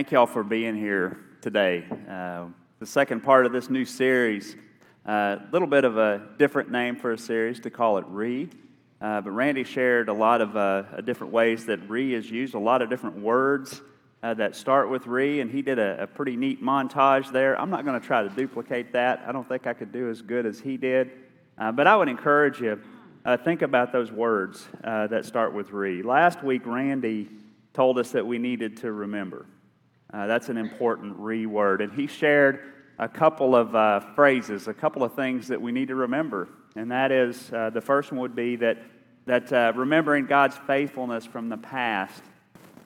Thank y'all for being here today. Uh, the second part of this new series, a uh, little bit of a different name for a series to call it Re. Uh, but Randy shared a lot of uh, different ways that Re is used, a lot of different words uh, that start with Re, and he did a, a pretty neat montage there. I'm not going to try to duplicate that. I don't think I could do as good as he did. Uh, but I would encourage you, think about those words that start with Re. Last week, Randy told us that we needed to remember. Uh, that's an important reword. And he shared a couple of uh, phrases, a couple of things that we need to remember. And that is uh, the first one would be that, that uh, remembering God's faithfulness from the past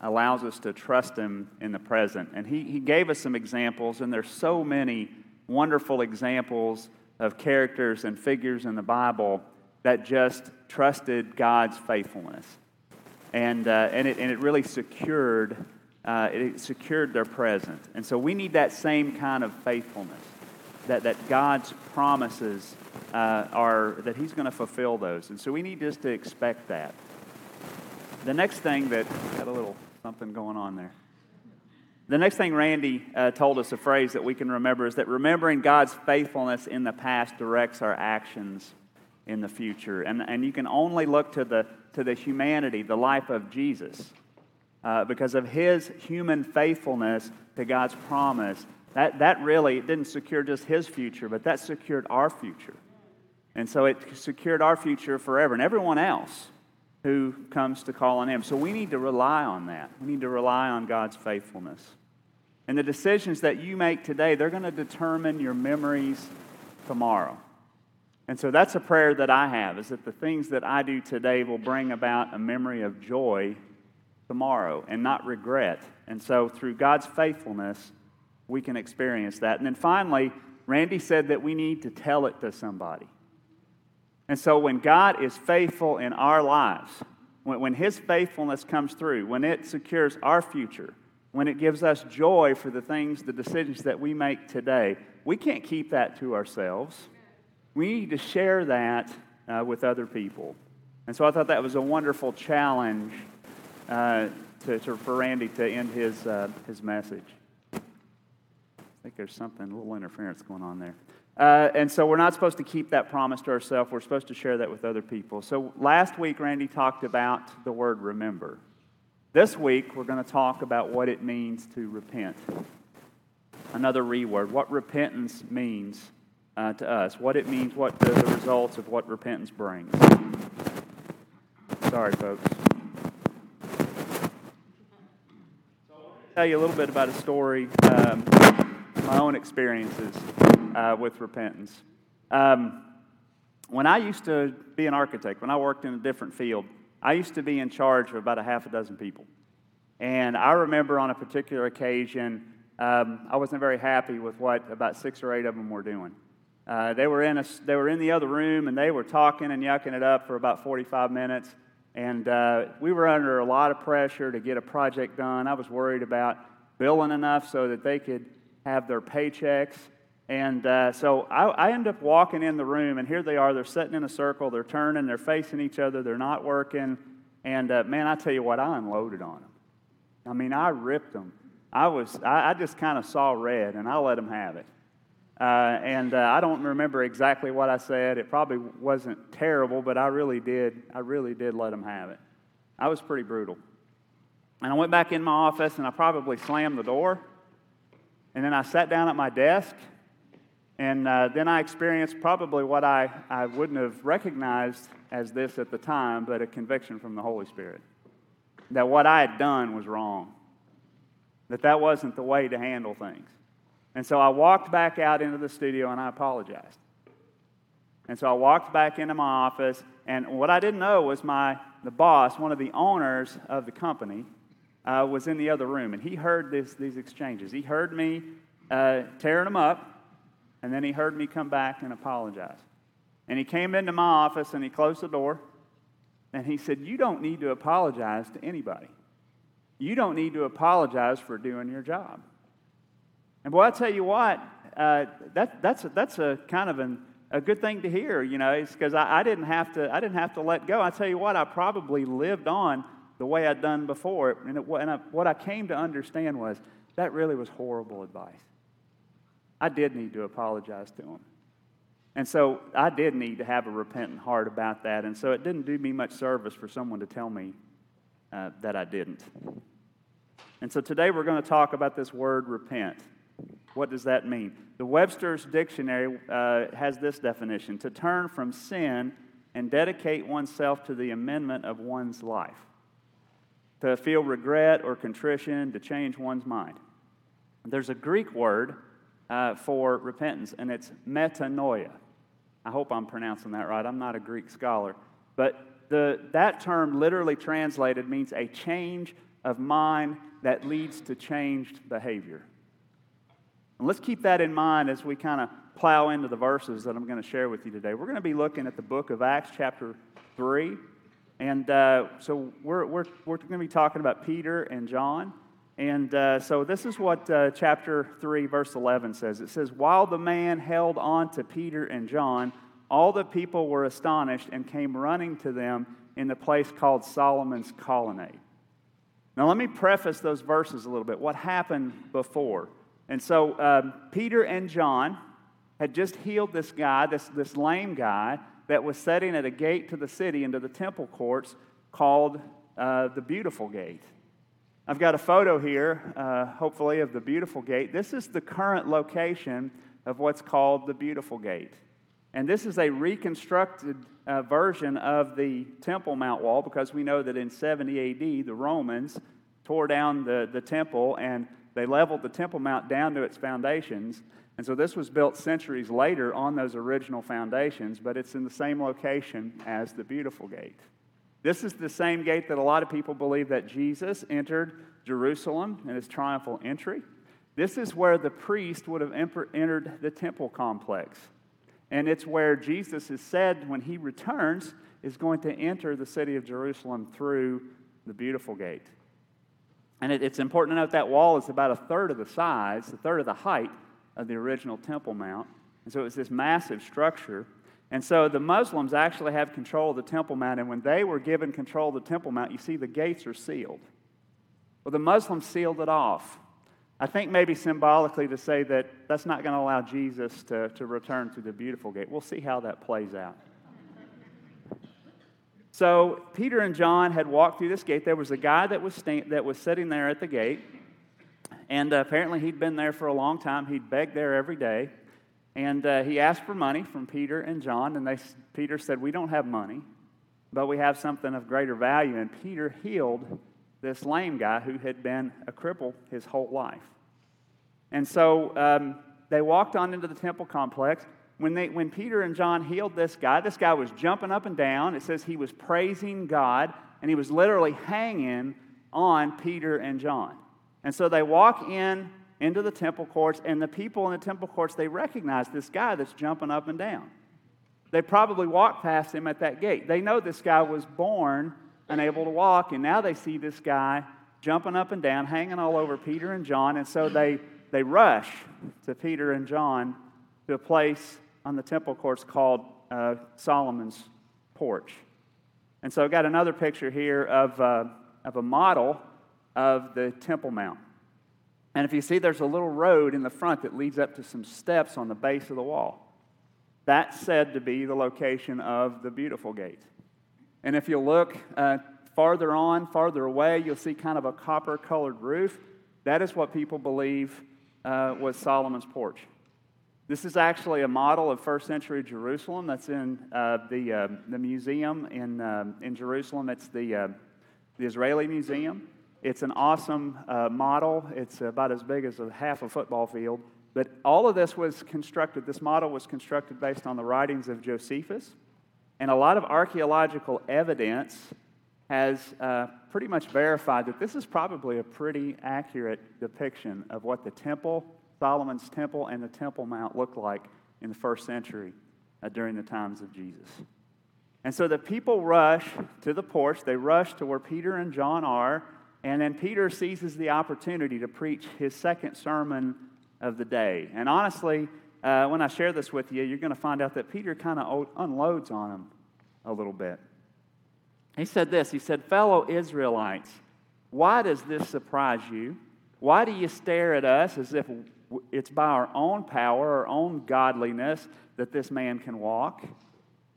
allows us to trust Him in the present. And he, he gave us some examples, and there's so many wonderful examples of characters and figures in the Bible that just trusted God's faithfulness. And, uh, and, it, and it really secured uh, it secured their present. And so we need that same kind of faithfulness, that, that God's promises uh, are, that He's going to fulfill those. And so we need just to expect that. The next thing that, got a little something going on there. The next thing Randy uh, told us, a phrase that we can remember, is that remembering God's faithfulness in the past directs our actions in the future. And, and you can only look to the, to the humanity, the life of Jesus uh, because of his human faithfulness to God's promise. That, that really didn't secure just his future, but that secured our future. And so it secured our future forever and everyone else who comes to call on him. So we need to rely on that. We need to rely on God's faithfulness. And the decisions that you make today, they're going to determine your memories tomorrow. And so that's a prayer that I have is that the things that I do today will bring about a memory of joy tomorrow and not regret. And so, through God's faithfulness, we can experience that. And then finally, Randy said that we need to tell it to somebody. And so, when God is faithful in our lives, when, when His faithfulness comes through, when it secures our future, when it gives us joy for the things, the decisions that we make today, we can't keep that to ourselves. We need to share that uh, with other people. And so I thought that was a wonderful challenge uh, to, to, for Randy to end his, uh, his message. I think there's something, a little interference going on there. Uh, and so we're not supposed to keep that promise to ourselves. We're supposed to share that with other people. So last week, Randy talked about the word remember. This week, we're going to talk about what it means to repent. Another reword, what repentance means uh, to us, what it means, what the, the results of what repentance brings. Sorry, folks. Tell you a little bit about a story, um, my own experiences uh, with repentance. Um, when I used to be an architect, when I worked in a different field, I used to be in charge of about a half a dozen people. And I remember on a particular occasion, um, I wasn't very happy with what about six or eight of them were doing. Uh, they, were in a, they were in the other room and they were talking and yucking it up for about 45 minutes. And uh, we were under a lot of pressure to get a project done. I was worried about billing enough so that they could have their paychecks. And uh, so I, I end up walking in the room, and here they are. They're sitting in a circle, they're turning, they're facing each other, they're not working. And uh, man, I tell you what, I unloaded on them. I mean, I ripped them. I, was, I, I just kind of saw red, and I let them have it. Uh, and uh, I don't remember exactly what I said. It probably wasn't terrible, but I really did. I really did let them have it. I was pretty brutal. And I went back in my office and I probably slammed the door. And then I sat down at my desk. And uh, then I experienced probably what I, I wouldn't have recognized as this at the time, but a conviction from the Holy Spirit. That what I had done was wrong. That that wasn't the way to handle things. And so I walked back out into the studio and I apologized. And so I walked back into my office, and what I didn't know was my the boss, one of the owners of the company, uh, was in the other room, and he heard this, these exchanges. He heard me uh, tearing them up, and then he heard me come back and apologize. And he came into my office and he closed the door, and he said, "You don't need to apologize to anybody. You don't need to apologize for doing your job." And boy, I tell you what, uh, that, that's, a, that's a kind of an, a good thing to hear, you know, because I, I, didn't have to, I didn't have to let go. I tell you what, I probably lived on the way I'd done before. And, it, and I, what I came to understand was that really was horrible advice. I did need to apologize to him. And so I did need to have a repentant heart about that. And so it didn't do me much service for someone to tell me uh, that I didn't. And so today we're going to talk about this word repent. What does that mean? The Webster's Dictionary uh, has this definition to turn from sin and dedicate oneself to the amendment of one's life, to feel regret or contrition, to change one's mind. There's a Greek word uh, for repentance, and it's metanoia. I hope I'm pronouncing that right. I'm not a Greek scholar. But the, that term, literally translated, means a change of mind that leads to changed behavior. And let's keep that in mind as we kind of plow into the verses that I'm going to share with you today. We're going to be looking at the book of Acts, chapter 3. And uh, so we're, we're, we're going to be talking about Peter and John. And uh, so this is what uh, chapter 3, verse 11 says. It says, While the man held on to Peter and John, all the people were astonished and came running to them in the place called Solomon's colonnade. Now, let me preface those verses a little bit. What happened before? And so, um, Peter and John had just healed this guy, this, this lame guy, that was sitting at a gate to the city into the temple courts called uh, the Beautiful Gate. I've got a photo here, uh, hopefully, of the Beautiful Gate. This is the current location of what's called the Beautiful Gate. And this is a reconstructed uh, version of the Temple Mount wall because we know that in 70 AD, the Romans tore down the, the temple and they leveled the Temple Mount down to its foundations. And so this was built centuries later on those original foundations, but it's in the same location as the Beautiful Gate. This is the same gate that a lot of people believe that Jesus entered Jerusalem in his triumphal entry. This is where the priest would have entered the temple complex. And it's where Jesus is said when he returns is going to enter the city of Jerusalem through the beautiful gate. And it, it's important to note that wall is about a third of the size, a third of the height of the original Temple Mount. And so it's this massive structure. And so the Muslims actually have control of the Temple Mount, and when they were given control of the Temple Mount, you see the gates are sealed. Well, the Muslims sealed it off. I think maybe symbolically to say that that's not going to allow Jesus to, to return through the beautiful gate. We'll see how that plays out. So Peter and John had walked through this gate. There was a guy that was, that was sitting there at the gate, and uh, apparently he'd been there for a long time. He'd begged there every day. And uh, he asked for money from Peter and John, and they, Peter said, We don't have money, but we have something of greater value. And Peter healed this lame guy who had been a cripple his whole life. And so um, they walked on into the temple complex. When, they, when Peter and John healed this guy, this guy was jumping up and down. It says he was praising God, and he was literally hanging on Peter and John. And so they walk in into the temple courts, and the people in the temple courts, they recognize this guy that's jumping up and down. They probably walked past him at that gate. They know this guy was born unable to walk, and now they see this guy jumping up and down, hanging all over Peter and John, and so they, they rush to Peter and John to a place on the temple courts called uh, Solomon's porch. And so I've got another picture here of, uh, of a model of the Temple Mount. And if you see, there's a little road in the front that leads up to some steps on the base of the wall. That's said to be the location of the beautiful gate. And if you look uh, farther on, farther away, you'll see kind of a copper colored roof. That is what people believe uh, was Solomon's porch. This is actually a model of first century Jerusalem that's in uh, the, uh, the museum in, uh, in Jerusalem. It's the, uh, the Israeli Museum. It's an awesome uh, model. It's about as big as a half a football field. But all of this was constructed, this model was constructed based on the writings of Josephus. And a lot of archaeological evidence has uh, pretty much verified that this is probably a pretty accurate depiction of what the temple, Solomon's temple, and the Temple Mount looked like in the first century uh, during the times of Jesus. And so the people rush to the porch, they rush to where Peter and John are, and then Peter seizes the opportunity to preach his second sermon of the day. And honestly, uh, when I share this with you, you're going to find out that Peter kind of unloads on him a little bit. He said this He said, Fellow Israelites, why does this surprise you? Why do you stare at us as if it's by our own power, our own godliness, that this man can walk?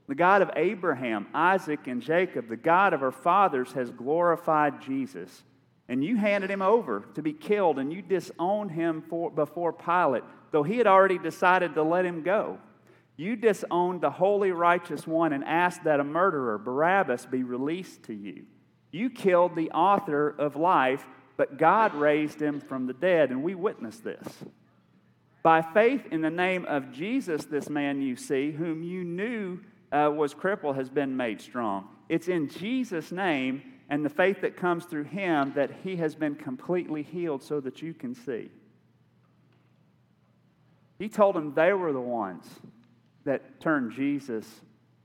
The God of Abraham, Isaac, and Jacob, the God of our fathers, has glorified Jesus. And you handed him over to be killed, and you disowned him for, before Pilate, though he had already decided to let him go. You disowned the holy, righteous one and asked that a murderer, Barabbas, be released to you. You killed the author of life, but God raised him from the dead, and we witness this. By faith in the name of Jesus, this man you see, whom you knew uh, was crippled, has been made strong. It's in Jesus' name and the faith that comes through him that he has been completely healed so that you can see. He told them they were the ones that turned Jesus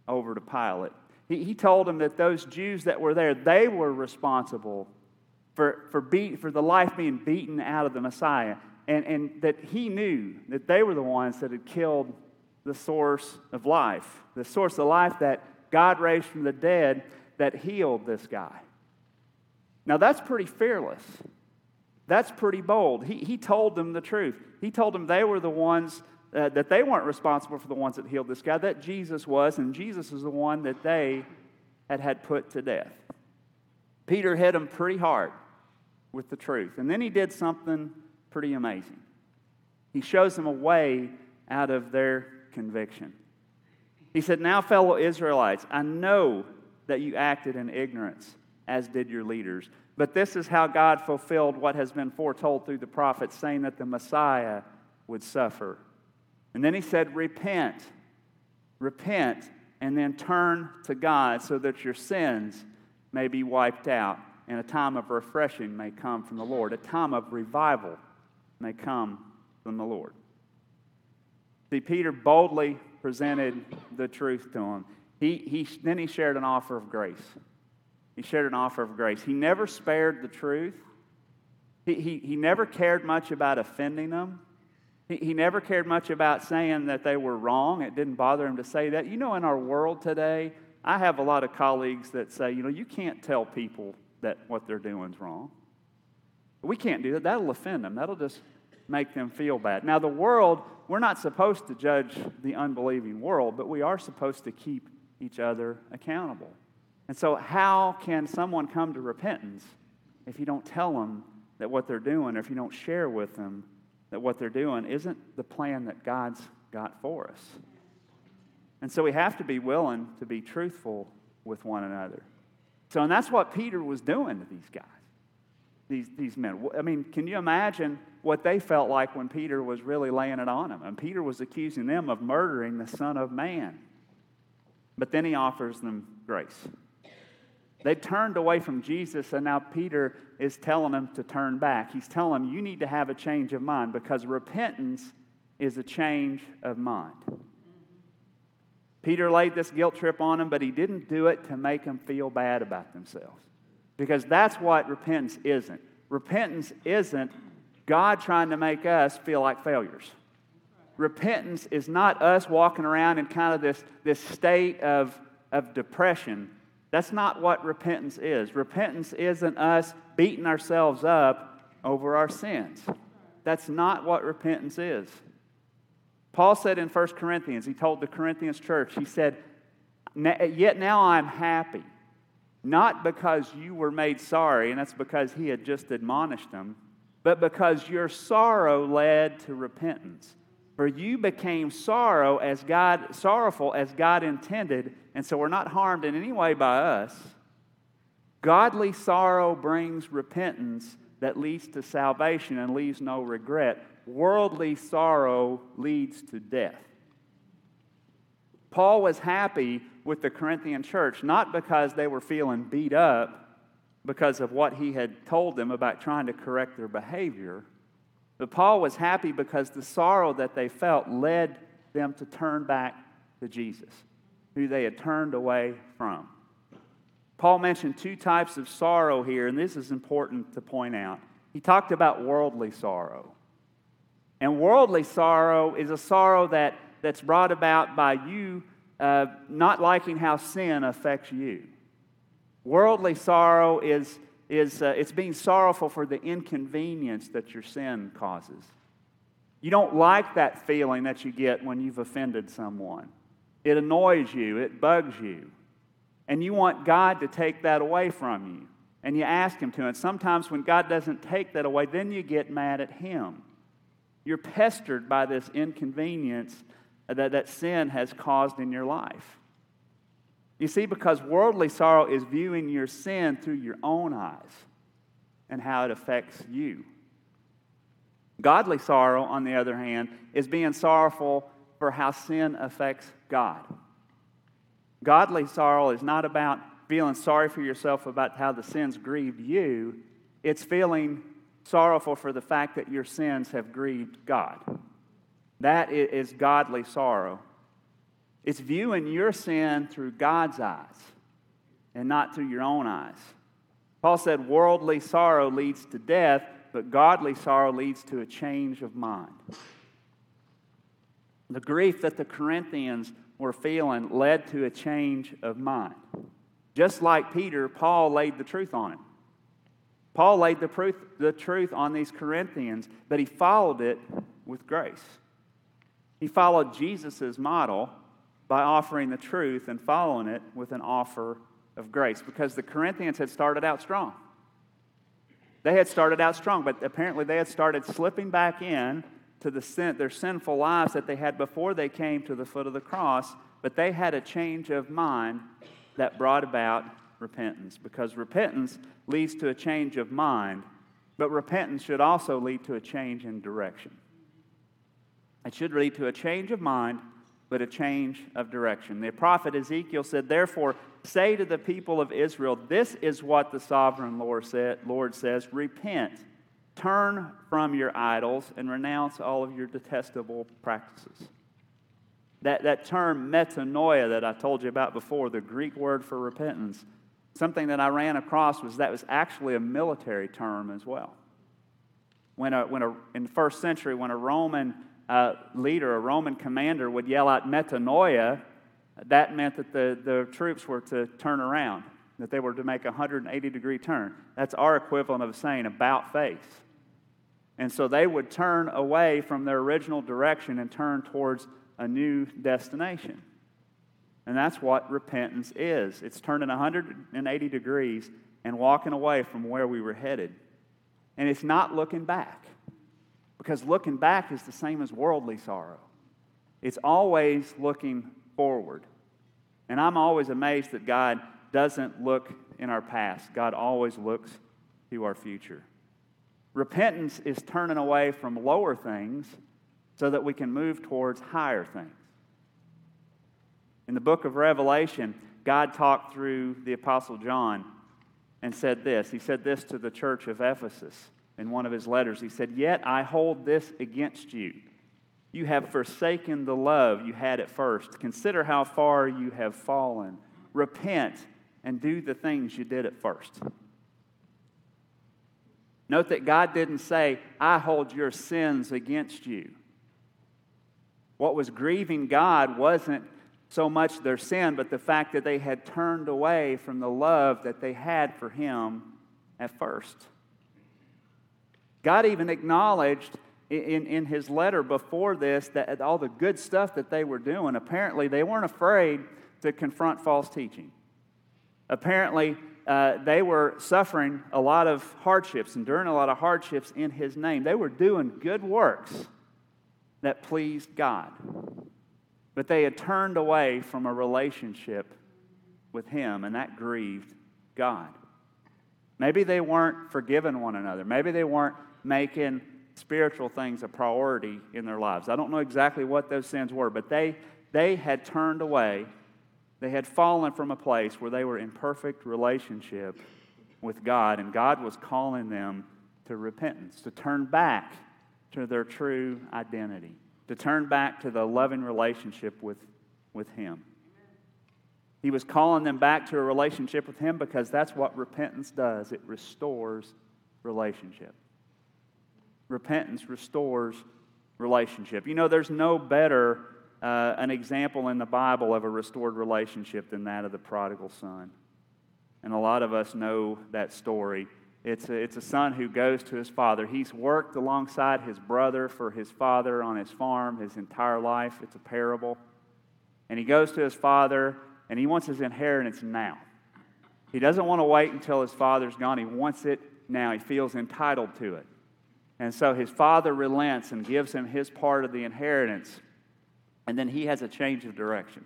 over to Pilate. He, he told them that those Jews that were there, they were responsible for, for, for the life being beaten out of the Messiah. And, and that he knew that they were the ones that had killed the source of life, the source of life that God raised from the dead that healed this guy. Now, that's pretty fearless. That's pretty bold. He, he told them the truth. He told them they were the ones uh, that they weren't responsible for the ones that healed this guy, that Jesus was, and Jesus is the one that they had had put to death. Peter hit him pretty hard with the truth. And then he did something pretty amazing. He shows them a way out of their conviction. He said, Now, fellow Israelites, I know that you acted in ignorance, as did your leaders. But this is how God fulfilled what has been foretold through the prophets, saying that the Messiah would suffer. And then he said, Repent, repent, and then turn to God so that your sins may be wiped out, and a time of refreshing may come from the Lord. A time of revival may come from the Lord. See, Peter boldly presented the truth to him. He, he, then he shared an offer of grace. He shared an offer of grace. He never spared the truth. He, he, he never cared much about offending them. He, he never cared much about saying that they were wrong. It didn't bother him to say that. You know, in our world today, I have a lot of colleagues that say, you know, you can't tell people that what they're doing is wrong. We can't do that. That'll offend them. That'll just make them feel bad. Now, the world, we're not supposed to judge the unbelieving world, but we are supposed to keep each other accountable. And so, how can someone come to repentance if you don't tell them that what they're doing, or if you don't share with them that what they're doing isn't the plan that God's got for us. And so we have to be willing to be truthful with one another. So, and that's what Peter was doing to these guys, these, these men. I mean, can you imagine what they felt like when Peter was really laying it on them? And Peter was accusing them of murdering the Son of Man. But then he offers them grace. They turned away from Jesus, and now Peter is telling them to turn back. He's telling them, you need to have a change of mind because repentance is a change of mind. Peter laid this guilt trip on them, but he didn't do it to make them feel bad about themselves. Because that's what repentance isn't. Repentance isn't God trying to make us feel like failures. Repentance is not us walking around in kind of this, this state of, of depression that's not what repentance is. Repentance isn't us beating ourselves up over our sins. That's not what repentance is. Paul said in 1 Corinthians, he told the Corinthians church, he said, Yet now I'm happy, not because you were made sorry, and that's because he had just admonished them, but because your sorrow led to repentance. For you became sorrow as God, sorrowful as God intended, and so we're not harmed in any way by us. Godly sorrow brings repentance that leads to salvation and leaves no regret. Worldly sorrow leads to death. Paul was happy with the Corinthian church, not because they were feeling beat up because of what he had told them about trying to correct their behavior, but Paul was happy because the sorrow that they felt led them to turn back to Jesus who they had turned away from. Paul mentioned two types of sorrow here, and this is important to point out. He talked about worldly sorrow. And worldly sorrow is a sorrow that, that's brought about by you uh, not liking how sin affects you. Worldly sorrow is, is uh, it's being sorrowful for the inconvenience that your sin causes. You don't like that feeling that you get when you've offended someone. It annoys you, it bugs you. And you want God to take that away from you. And you ask Him to. And sometimes when God doesn't take that away, then you get mad at Him. You're pestered by this inconvenience Uh, that, that sin has caused in your life. You see, because worldly sorrow is viewing your sin through your own eyes and how it affects you. Godly sorrow, on the other hand, is being sorrowful for how sin affects God. Godly sorrow is not about feeling sorry for yourself about how the sins grieved you, it's feeling sorrowful for the fact that your sins have grieved God. That is godly sorrow. It's viewing your sin through God's eyes and not through your own eyes. Paul said, Worldly sorrow leads to death, but godly sorrow leads to a change of mind. The grief that the Corinthians were feeling led to a change of mind. Just like Peter, Paul laid the truth on him. Paul laid the, proof, the truth on these Corinthians, but he followed it with grace. He followed Jesus' model by offering the truth and following it with an offer of grace because the Corinthians had started out strong. They had started out strong, but apparently they had started slipping back in to the sin, their sinful lives that they had before they came to the foot of the cross, but they had a change of mind that brought about repentance because repentance leads to a change of mind, but repentance should also lead to a change in direction. It should lead to a change of mind, but a change of direction. The prophet Ezekiel said, Therefore, say to the people of Israel, This is what the sovereign Lord, said, Lord says repent, turn from your idols, and renounce all of your detestable practices. That, that term metanoia that I told you about before, the Greek word for repentance, something that I ran across was that was actually a military term as well. When, a, when a, in the first century, when a Roman uh, leader, a Roman commander, would yell out metanoia, that meant that the, the troops were to turn around, that they were to make a 180 degree turn. That's our equivalent of saying about face. And so they would turn away from their original direction and turn towards a new destination. And that's what repentance is it's turning 180 degrees and walking away from where we were headed. And it's not looking back, because looking back is the same as worldly sorrow. It's always looking forward. And I'm always amazed that God doesn't look in our past, God always looks to our future. Repentance is turning away from lower things so that we can move towards higher things. In the book of Revelation, God talked through the Apostle John and said this. He said this to the church of Ephesus in one of his letters. He said, Yet I hold this against you. You have forsaken the love you had at first. Consider how far you have fallen. Repent and do the things you did at first. Note that God didn't say, I hold your sins against you. What was grieving God wasn't so much their sin, but the fact that they had turned away from the love that they had for Him at first. God even acknowledged in, in his letter before this that all the good stuff that they were doing, apparently they weren't afraid to confront false teaching. Apparently, uh, they were suffering a lot of hardships, enduring a lot of hardships in His name. They were doing good works that pleased God. But they had turned away from a relationship with Him, and that grieved God. Maybe they weren't forgiving one another. Maybe they weren't making spiritual things a priority in their lives. I don't know exactly what those sins were, but they, they had turned away they had fallen from a place where they were in perfect relationship with God, and God was calling them to repentance, to turn back to their true identity, to turn back to the loving relationship with, with Him. He was calling them back to a relationship with Him because that's what repentance does it restores relationship. Repentance restores relationship. You know, there's no better uh, an example in the Bible of a restored relationship than that of the prodigal son. and a lot of us know that story. It's a, it's a son who goes to his father. He's worked alongside his brother for his father on his farm his entire life. It's a parable. And he goes to his father, and he wants his inheritance now. He doesn't want to wait until his father's gone. He wants it now. He feels entitled to it. And so his father relents and gives him his part of the inheritance. And then he has a change of direction.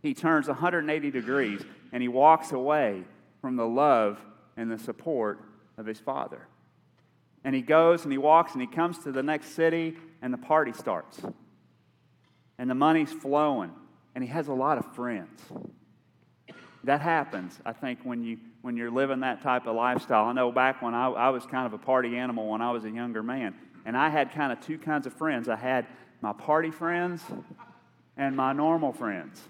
He turns 180 degrees and he walks away from the love and the support of his father. And he goes and he walks and he comes to the next city and the party starts. And the money's flowing and he has a lot of friends. That happens, I think, when, you, when you're living that type of lifestyle. I know back when I, I was kind of a party animal when I was a younger man, and I had kind of two kinds of friends. I had my party friends and my normal friends.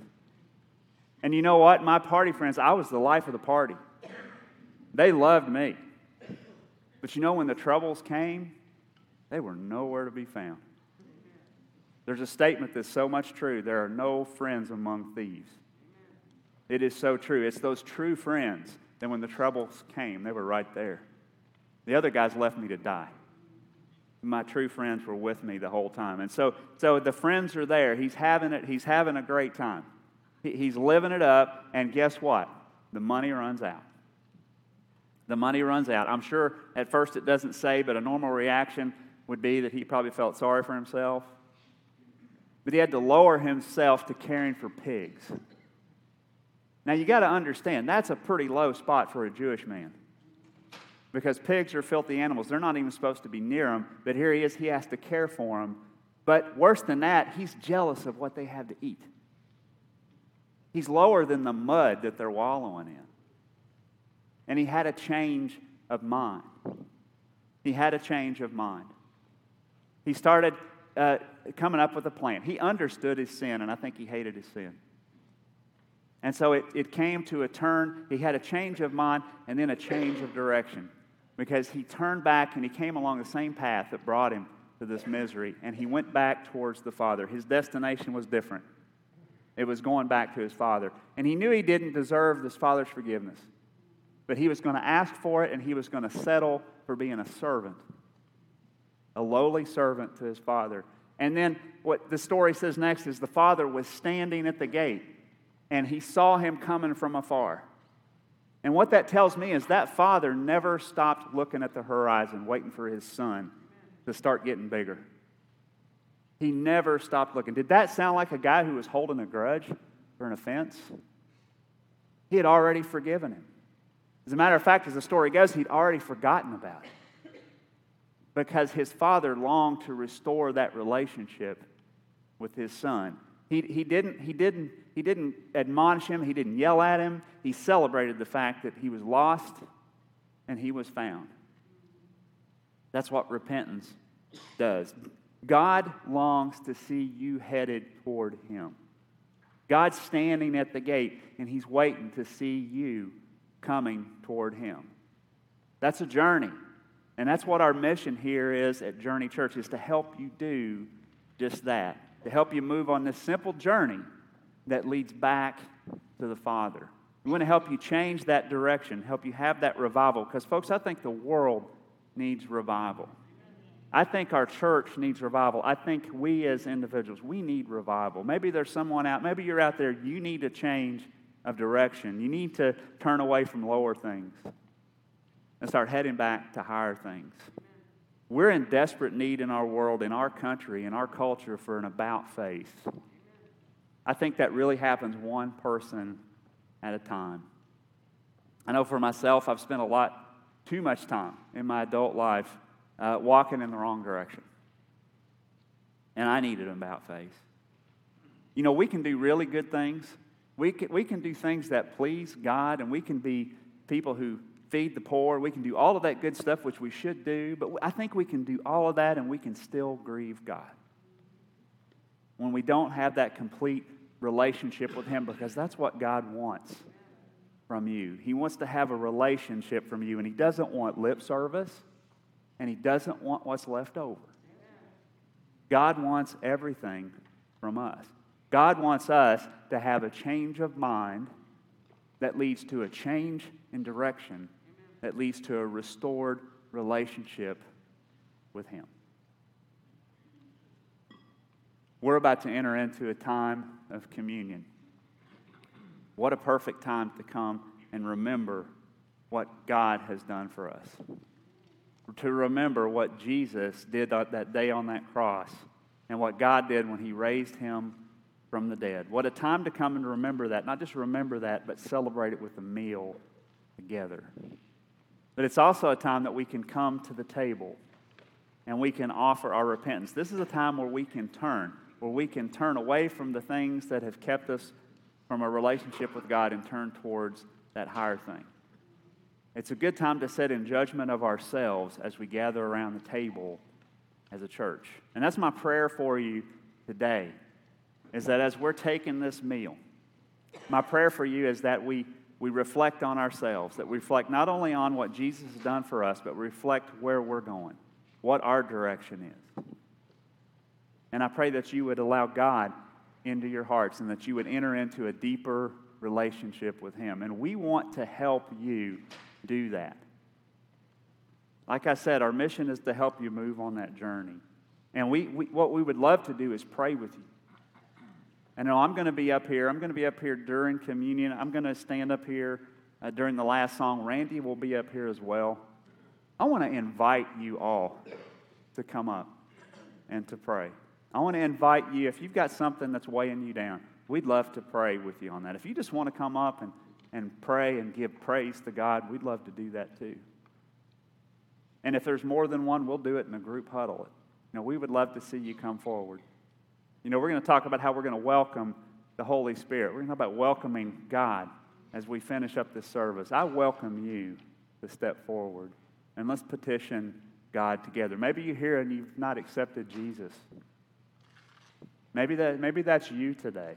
And you know what? My party friends, I was the life of the party. They loved me. But you know, when the troubles came, they were nowhere to be found. There's a statement that's so much true there are no friends among thieves. It is so true. It's those true friends that when the troubles came, they were right there. The other guys left me to die. My true friends were with me the whole time. And so, so the friends are there. He's having it, he's having a great time. He, he's living it up, and guess what? The money runs out. The money runs out. I'm sure at first it doesn't say, but a normal reaction would be that he probably felt sorry for himself. But he had to lower himself to caring for pigs. Now, you got to understand, that's a pretty low spot for a Jewish man. Because pigs are filthy animals. They're not even supposed to be near them. But here he is, he has to care for them. But worse than that, he's jealous of what they have to eat. He's lower than the mud that they're wallowing in. And he had a change of mind. He had a change of mind. He started uh, coming up with a plan. He understood his sin, and I think he hated his sin. And so it, it came to a turn. He had a change of mind and then a change of direction because he turned back and he came along the same path that brought him to this misery. And he went back towards the Father. His destination was different, it was going back to his Father. And he knew he didn't deserve this Father's forgiveness, but he was going to ask for it and he was going to settle for being a servant, a lowly servant to his Father. And then what the story says next is the Father was standing at the gate and he saw him coming from afar. And what that tells me is that father never stopped looking at the horizon, waiting for his son to start getting bigger. He never stopped looking. Did that sound like a guy who was holding a grudge for an offense? He had already forgiven him. As a matter of fact, as the story goes, he'd already forgotten about it because his father longed to restore that relationship with his son. He, he, didn't, he, didn't, he didn't admonish him, he didn't yell at him. He celebrated the fact that he was lost and he was found. That's what repentance does. God longs to see you headed toward him. God's standing at the gate and he's waiting to see you coming toward him. That's a journey. And that's what our mission here is at Journey Church is to help you do just that to help you move on this simple journey that leads back to the Father. We want to help you change that direction, help you have that revival. Because, folks, I think the world needs revival. I think our church needs revival. I think we as individuals, we need revival. Maybe there's someone out, maybe you're out there, you need a change of direction. You need to turn away from lower things and start heading back to higher things. We're in desperate need in our world, in our country, in our culture for an about face. I think that really happens one person at a time. I know for myself, I've spent a lot, too much time in my adult life uh, walking in the wrong direction. And I needed an about face. You know, we can do really good things. We can, we can do things that please God, and we can be people who feed the poor. We can do all of that good stuff, which we should do, but I think we can do all of that and we can still grieve God. When we don't have that complete relationship with Him, because that's what God wants from you. He wants to have a relationship from you, and He doesn't want lip service, and He doesn't want what's left over. God wants everything from us. God wants us to have a change of mind that leads to a change in direction that leads to a restored relationship with Him. We're about to enter into a time of communion. What a perfect time to come and remember what God has done for us. To remember what Jesus did that day on that cross and what God did when He raised Him from the dead. What a time to come and remember that. Not just remember that, but celebrate it with a meal together. But it's also a time that we can come to the table and we can offer our repentance. This is a time where we can turn, where we can turn away from the things that have kept us from a relationship with God and turn towards that higher thing. It's a good time to set in judgment of ourselves as we gather around the table as a church. And that's my prayer for you today is that as we're taking this meal, my prayer for you is that we, we reflect on ourselves, that we reflect not only on what Jesus has done for us, but reflect where we're going, what our direction is. And I pray that you would allow God into your hearts and that you would enter into a deeper relationship with Him. And we want to help you do that. Like I said, our mission is to help you move on that journey. And we, we what we would love to do is pray with you. And I'm going to be up here. I'm going to be up here during communion. I'm going to stand up here uh, during the last song. Randy will be up here as well. I want to invite you all to come up and to pray. I want to invite you, if you've got something that's weighing you down, we'd love to pray with you on that. If you just want to come up and, and pray and give praise to God, we'd love to do that too. And if there's more than one, we'll do it in a group huddle. You know, we would love to see you come forward. You know, we're going to talk about how we're going to welcome the Holy Spirit. We're going to talk about welcoming God as we finish up this service. I welcome you to step forward and let's petition God together. Maybe you're here and you've not accepted Jesus. Maybe, that, maybe that's you today.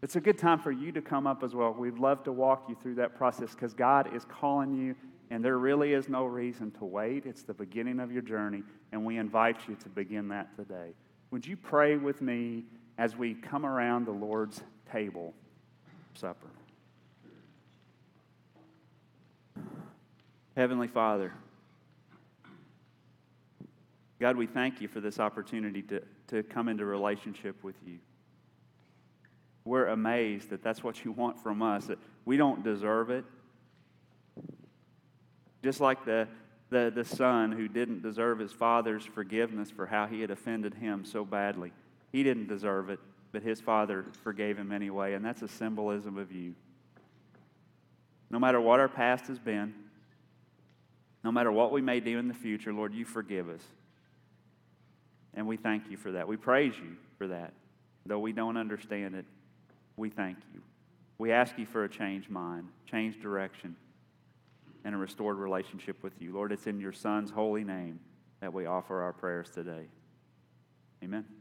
It's a good time for you to come up as well. We'd love to walk you through that process because God is calling you, and there really is no reason to wait. It's the beginning of your journey, and we invite you to begin that today. Would you pray with me as we come around the Lord's table supper? Heavenly Father, God, we thank you for this opportunity to, to come into relationship with you. We're amazed that that's what you want from us, that we don't deserve it. Just like the, the, the son who didn't deserve his father's forgiveness for how he had offended him so badly. He didn't deserve it, but his father forgave him anyway, and that's a symbolism of you. No matter what our past has been, no matter what we may do in the future, Lord, you forgive us. And we thank you for that. We praise you for that. Though we don't understand it, we thank you. We ask you for a changed mind, changed direction and a restored relationship with you. Lord, it's in your Son's holy name that we offer our prayers today. Amen.